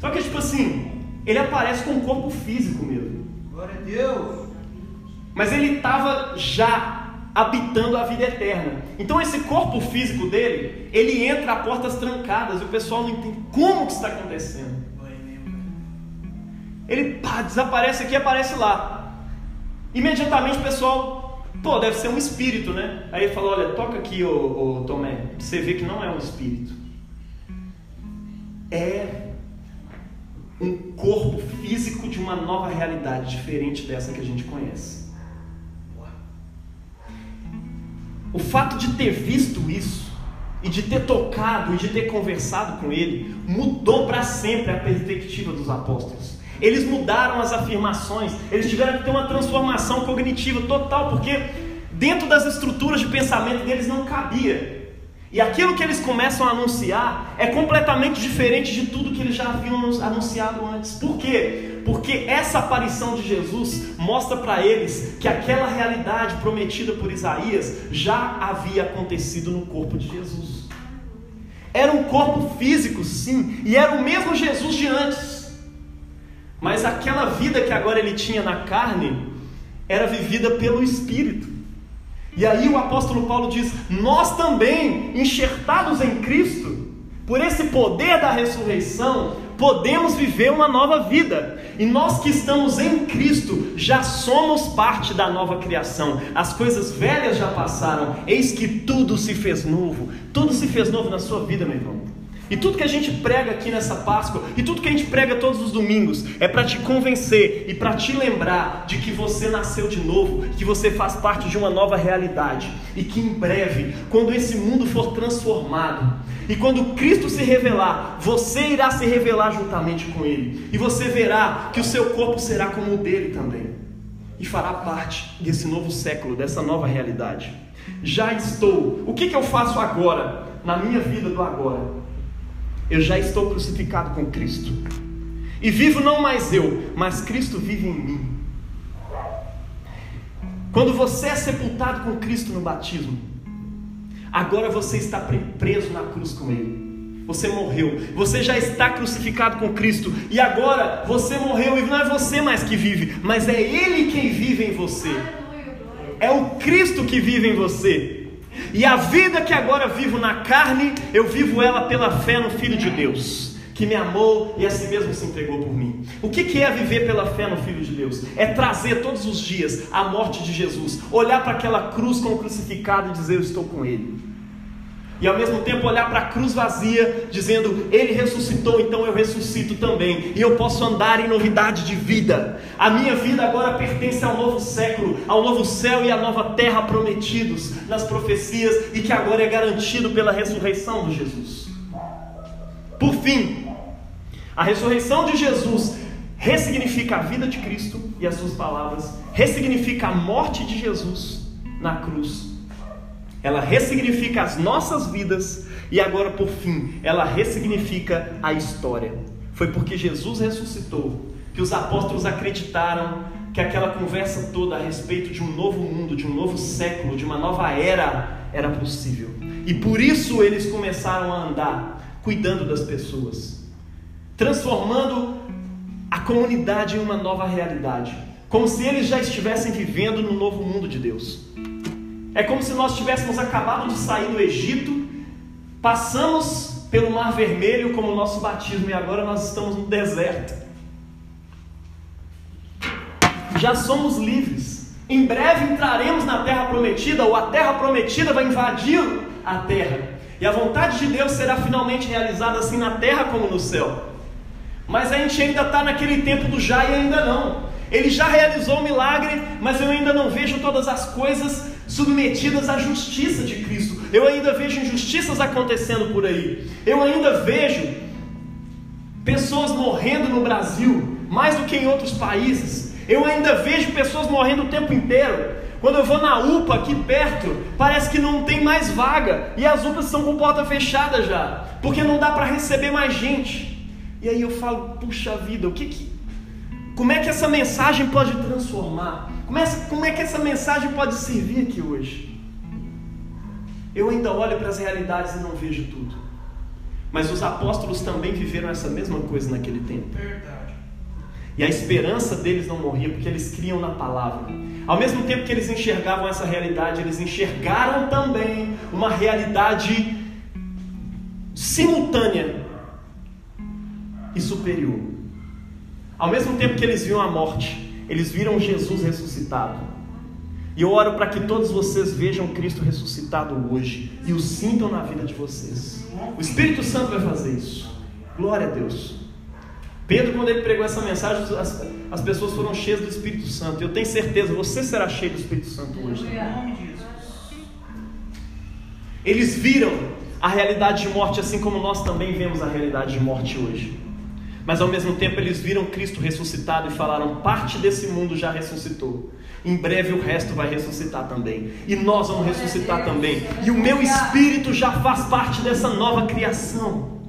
Speaker 1: Só que, tipo assim, ele aparece com um corpo físico mesmo.
Speaker 3: Glória a Deus.
Speaker 1: Mas ele estava já habitando a vida eterna. Então esse corpo físico dele, ele entra a portas trancadas e o pessoal não entende como que está acontecendo. Ele pá, desaparece aqui, aparece lá. Imediatamente o pessoal, pô, deve ser um espírito, né? Aí ele falou, olha, toca aqui, ô, ô Tomé, você vê que não é um espírito. É um corpo físico de uma nova realidade diferente dessa que a gente conhece. O fato de ter visto isso, e de ter tocado e de ter conversado com ele, mudou para sempre a perspectiva dos apóstolos. Eles mudaram as afirmações, eles tiveram que ter uma transformação cognitiva total, porque dentro das estruturas de pensamento deles não cabia. E aquilo que eles começam a anunciar é completamente diferente de tudo que eles já haviam anunciado antes. Por quê? Porque essa aparição de Jesus mostra para eles que aquela realidade prometida por Isaías já havia acontecido no corpo de Jesus. Era um corpo físico, sim, e era o mesmo Jesus de antes. Mas aquela vida que agora ele tinha na carne era vivida pelo Espírito. E aí o apóstolo Paulo diz: Nós também, enxertados em Cristo, por esse poder da ressurreição, podemos viver uma nova vida. E nós que estamos em Cristo já somos parte da nova criação. As coisas velhas já passaram, eis que tudo se fez novo. Tudo se fez novo na sua vida, meu irmão. E tudo que a gente prega aqui nessa Páscoa, e tudo que a gente prega todos os domingos, é para te convencer e para te lembrar de que você nasceu de novo, que você faz parte de uma nova realidade, e que em breve, quando esse mundo for transformado, e quando Cristo se revelar, você irá se revelar juntamente com Ele, e você verá que o seu corpo será como o dele também, e fará parte desse novo século, dessa nova realidade. Já estou, o que, que eu faço agora, na minha vida do agora? Eu já estou crucificado com Cristo. E vivo não mais eu, mas Cristo vive em mim. Quando você é sepultado com Cristo no batismo, agora você está preso na cruz com Ele. Você morreu, você já está crucificado com Cristo, e agora você morreu, e não é você mais que vive, mas é Ele quem vive em você. É o Cristo que vive em você. E a vida que agora vivo na carne, eu vivo ela pela fé no Filho de Deus, que me amou e a si mesmo se entregou por mim. O que é viver pela fé no Filho de Deus? É trazer todos os dias a morte de Jesus, olhar para aquela cruz com o crucificado e dizer: Eu estou com Ele. E ao mesmo tempo olhar para a cruz vazia, dizendo: Ele ressuscitou, então eu ressuscito também. E eu posso andar em novidade de vida. A minha vida agora pertence ao novo século, ao novo céu e à nova terra prometidos nas profecias e que agora é garantido pela ressurreição de Jesus. Por fim, a ressurreição de Jesus ressignifica a vida de Cristo e as suas palavras, ressignifica a morte de Jesus na cruz ela ressignifica as nossas vidas e agora, por fim, ela ressignifica a história. Foi porque Jesus ressuscitou que os apóstolos acreditaram que aquela conversa toda a respeito de um novo mundo, de um novo século, de uma nova era era possível. E por isso eles começaram a andar cuidando das pessoas, transformando a comunidade em uma nova realidade, como se eles já estivessem vivendo no novo mundo de Deus. É como se nós tivéssemos acabado de sair do Egito, passamos pelo Mar Vermelho como o nosso batismo e agora nós estamos no deserto. Já somos livres. Em breve entraremos na terra prometida, ou a terra prometida vai invadir a terra. E a vontade de Deus será finalmente realizada assim na terra como no céu. Mas a gente ainda está naquele tempo do já e ainda não. Ele já realizou o milagre, mas eu ainda não vejo todas as coisas submetidas à justiça de Cristo. Eu ainda vejo injustiças acontecendo por aí. Eu ainda vejo pessoas morrendo no Brasil, mais do que em outros países. Eu ainda vejo pessoas morrendo o tempo inteiro. Quando eu vou na UPA aqui perto, parece que não tem mais vaga e as UPAs estão com porta fechada já, porque não dá para receber mais gente. E aí eu falo, puxa vida, o que que como é que essa mensagem pode transformar? Como é, como é que essa mensagem pode servir aqui hoje? Eu ainda olho para as realidades e não vejo tudo. Mas os apóstolos também viveram essa mesma coisa naquele tempo. Verdade. E a esperança deles não morria porque eles criam na palavra. Ao mesmo tempo que eles enxergavam essa realidade, eles enxergaram também uma realidade simultânea e superior. Ao mesmo tempo que eles viam a morte, eles viram Jesus ressuscitado. E eu oro para que todos vocês vejam Cristo ressuscitado hoje e o sintam na vida de vocês. O Espírito Santo vai fazer isso. Glória a Deus. Pedro, quando ele pregou essa mensagem, as, as pessoas foram cheias do Espírito Santo. Eu tenho certeza, você será cheio do Espírito Santo hoje. Eles viram a realidade de morte assim como nós também vemos a realidade de morte hoje. Mas ao mesmo tempo eles viram Cristo ressuscitado e falaram: parte desse mundo já ressuscitou. Em breve o resto vai ressuscitar também. E nós vamos ressuscitar também. E o meu espírito já faz parte dessa nova criação.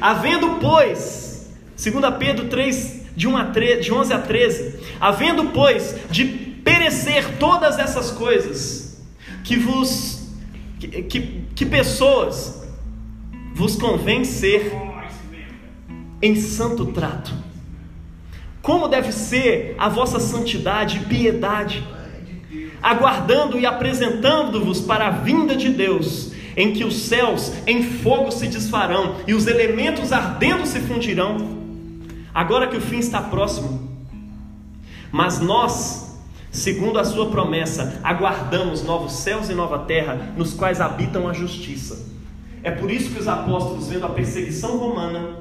Speaker 1: Havendo, pois, 2 Pedro 3, de, 1 a 13, de 11 a 13, havendo, pois, de perecer todas essas coisas, que vos, que, que, que pessoas vos convém ser em santo trato. Como deve ser a vossa santidade e piedade, aguardando e apresentando-vos para a vinda de Deus, em que os céus em fogo se desfarão e os elementos ardendo se fundirão, agora que o fim está próximo. Mas nós, segundo a sua promessa, aguardamos novos céus e nova terra, nos quais habitam a justiça. É por isso que os apóstolos, vendo a perseguição romana,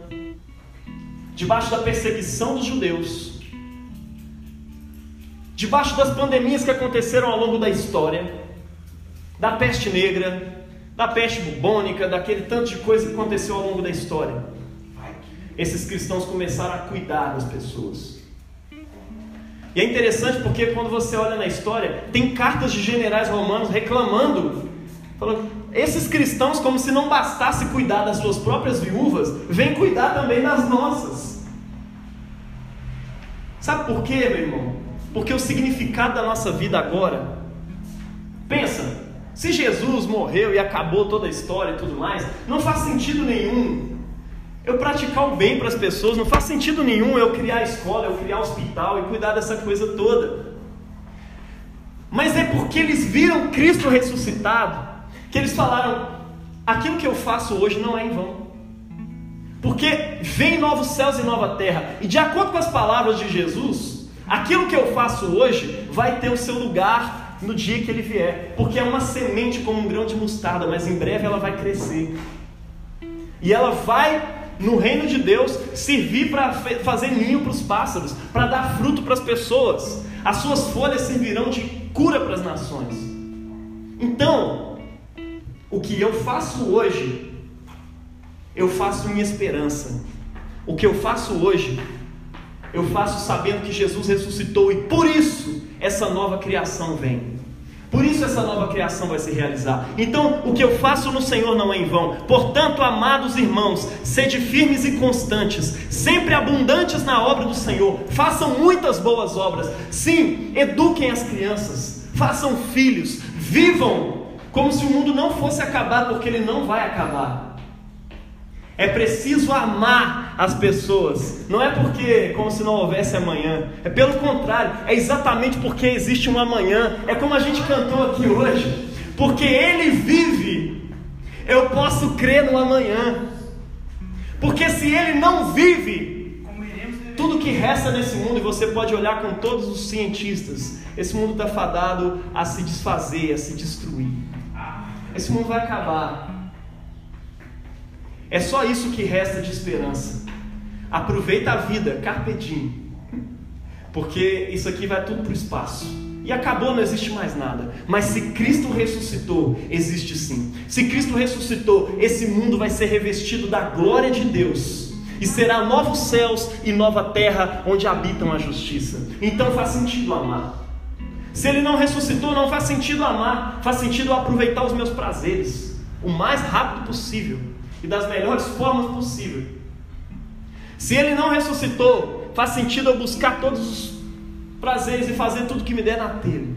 Speaker 1: debaixo da perseguição dos judeus, debaixo das pandemias que aconteceram ao longo da história, da peste negra, da peste bubônica, daquele tanto de coisa que aconteceu ao longo da história. Esses cristãos começaram a cuidar das pessoas. E é interessante porque quando você olha na história, tem cartas de generais romanos reclamando, falando, esses cristãos, como se não bastasse cuidar das suas próprias viúvas, vem cuidar também das nossas. Sabe por quê, meu irmão? Porque o significado da nossa vida agora. Pensa, se Jesus morreu e acabou toda a história e tudo mais, não faz sentido nenhum eu praticar o bem para as pessoas, não faz sentido nenhum eu criar escola, eu criar hospital e cuidar dessa coisa toda. Mas é porque eles viram Cristo ressuscitado que eles falaram: aquilo que eu faço hoje não é em vão. Porque vem novos céus e nova terra. E de acordo com as palavras de Jesus, aquilo que eu faço hoje vai ter o seu lugar no dia que ele vier, porque é uma semente como um grão de mostarda, mas em breve ela vai crescer. E ela vai no reino de Deus servir para fazer ninho para os pássaros, para dar fruto para as pessoas. As suas folhas servirão de cura para as nações. Então, o que eu faço hoje, eu faço em esperança. O que eu faço hoje, eu faço sabendo que Jesus ressuscitou e por isso essa nova criação vem. Por isso essa nova criação vai se realizar. Então, o que eu faço no Senhor não é em vão. Portanto, amados irmãos, sede firmes e constantes, sempre abundantes na obra do Senhor. Façam muitas boas obras. Sim, eduquem as crianças, façam filhos, vivam como se o mundo não fosse acabar, porque ele não vai acabar. É preciso amar as pessoas. Não é porque como se não houvesse amanhã. É pelo contrário, é exatamente porque existe um amanhã. É como a gente cantou aqui hoje. Porque ele vive, eu posso crer no amanhã. Porque se ele não vive, tudo que resta nesse mundo, e você pode olhar com todos os cientistas, esse mundo está fadado a se desfazer, a se destruir. Esse mundo vai acabar. É só isso que resta de esperança. Aproveita a vida, carpe diem. Porque isso aqui vai tudo para o espaço. E acabou, não existe mais nada. Mas se Cristo ressuscitou, existe sim. Se Cristo ressuscitou, esse mundo vai ser revestido da glória de Deus. E será novos céus e nova terra onde habitam a justiça. Então faz sentido amar. Se ele não ressuscitou, não faz sentido amar. Faz sentido aproveitar os meus prazeres o mais rápido possível e das melhores formas possível. Se ele não ressuscitou, faz sentido eu buscar todos os prazeres e fazer tudo que me der na telha.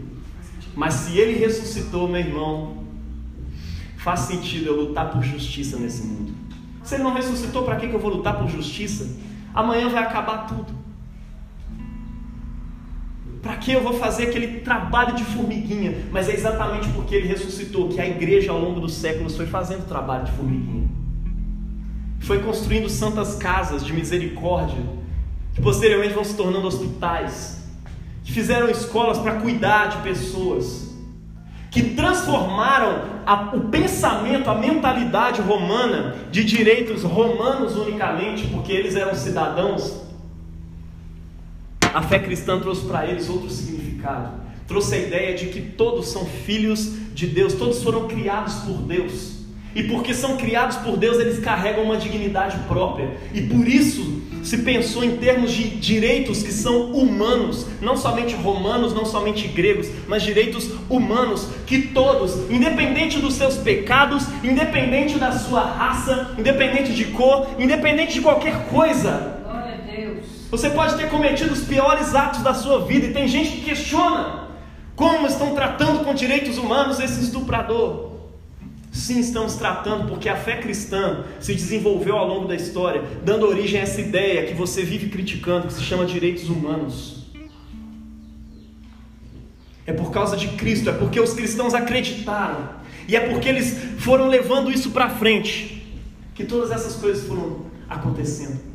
Speaker 1: Mas se ele ressuscitou, meu irmão, faz sentido eu lutar por justiça nesse mundo. Se ele não ressuscitou, para que eu vou lutar por justiça? Amanhã vai acabar tudo. Para que eu vou fazer aquele trabalho de formiguinha? Mas é exatamente porque ele ressuscitou que a igreja ao longo dos séculos foi fazendo trabalho de formiguinha foi construindo santas casas de misericórdia, que posteriormente vão se tornando hospitais, que fizeram escolas para cuidar de pessoas, que transformaram a, o pensamento, a mentalidade romana de direitos romanos unicamente, porque eles eram cidadãos. A fé cristã trouxe para eles outro significado. Trouxe a ideia de que todos são filhos de Deus, todos foram criados por Deus. E porque são criados por Deus, eles carregam uma dignidade própria. E por isso se pensou em termos de direitos que são humanos, não somente romanos, não somente gregos, mas direitos humanos que todos, independente dos seus pecados, independente da sua raça, independente de cor, independente de qualquer coisa, você pode ter cometido os piores atos da sua vida e tem gente que questiona como estão tratando com direitos humanos esse estuprador. Sim, estamos tratando porque a fé cristã se desenvolveu ao longo da história, dando origem a essa ideia que você vive criticando, que se chama direitos humanos. É por causa de Cristo, é porque os cristãos acreditaram, e é porque eles foram levando isso para frente, que todas essas coisas foram acontecendo.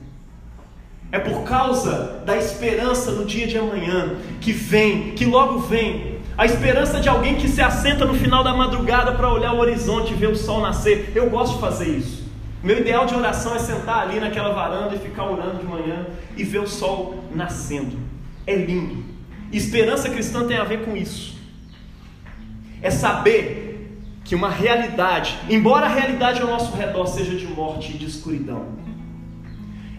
Speaker 1: É por causa da esperança no dia de amanhã, que vem, que logo vem, a esperança de alguém que se assenta no final da madrugada para olhar o horizonte e ver o sol nascer. Eu gosto de fazer isso. Meu ideal de oração é sentar ali naquela varanda e ficar orando de manhã e ver o sol nascendo. É lindo. Esperança cristã tem a ver com isso. É saber que uma realidade, embora a realidade ao nosso redor seja de morte e de escuridão,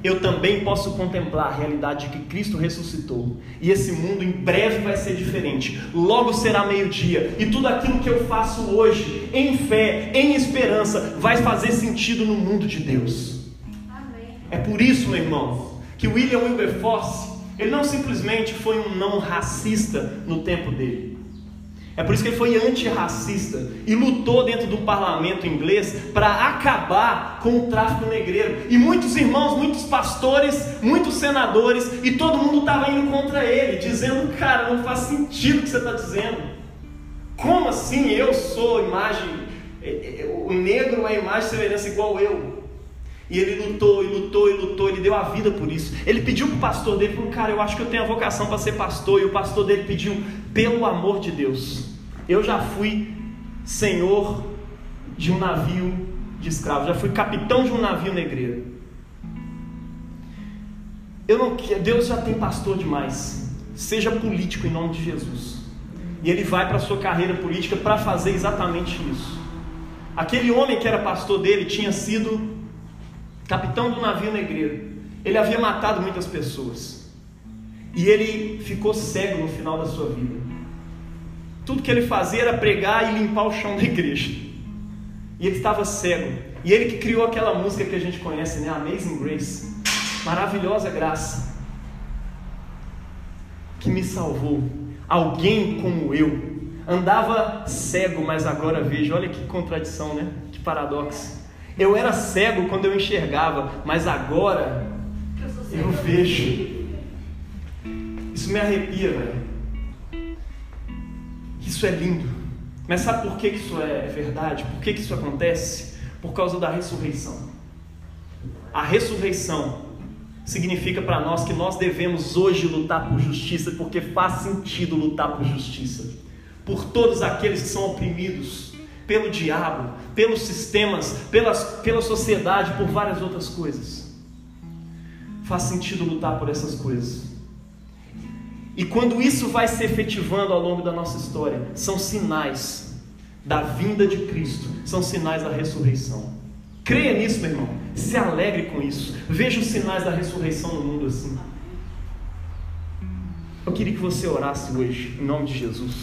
Speaker 1: eu também posso contemplar a realidade de que Cristo ressuscitou. E esse mundo em breve vai ser diferente. Logo será meio-dia. E tudo aquilo que eu faço hoje, em fé, em esperança, vai fazer sentido no mundo de Deus. Amém. É por isso, meu irmão, que William Wilberforce, ele não simplesmente foi um não racista no tempo dele. É por isso que ele foi antirracista e lutou dentro do parlamento inglês para acabar com o tráfico negreiro. E muitos irmãos, muitos pastores, muitos senadores, e todo mundo estava indo contra ele, dizendo: Cara, não faz sentido o que você está dizendo. Como assim eu sou imagem, é, é, o negro é imagem e semelhança igual eu? E ele lutou, e lutou, e lutou, ele deu a vida por isso. Ele pediu para o pastor dele, falou, cara, eu acho que eu tenho a vocação para ser pastor. E o pastor dele pediu, pelo amor de Deus, Eu já fui senhor de um navio de escravos, já fui capitão de um navio negreiro. Eu não, Deus já tem pastor demais. Seja político em nome de Jesus. E ele vai para a sua carreira política para fazer exatamente isso. Aquele homem que era pastor dele tinha sido capitão do navio negreiro. Ele havia matado muitas pessoas. E ele ficou cego no final da sua vida. Tudo que ele fazia era pregar e limpar o chão da igreja. E ele estava cego. E ele que criou aquela música que a gente conhece, né? Amazing Grace. Maravilhosa graça. Que me salvou. Alguém como eu. Andava cego, mas agora vejo. Olha que contradição, né? Que paradoxo. Eu era cego quando eu enxergava, mas agora eu vejo. Isso me arrepia, velho. Isso é lindo. Mas sabe por que isso é verdade? Por que isso acontece? Por causa da ressurreição. A ressurreição significa para nós que nós devemos hoje lutar por justiça, porque faz sentido lutar por justiça. Por todos aqueles que são oprimidos pelo diabo, pelos sistemas, pelas, pela sociedade, por várias outras coisas. Faz sentido lutar por essas coisas. E quando isso vai se efetivando ao longo da nossa história, são sinais da vinda de Cristo, são sinais da ressurreição. Creia nisso, meu irmão. Se alegre com isso. Veja os sinais da ressurreição no mundo assim. Eu queria que você orasse hoje, em nome de Jesus.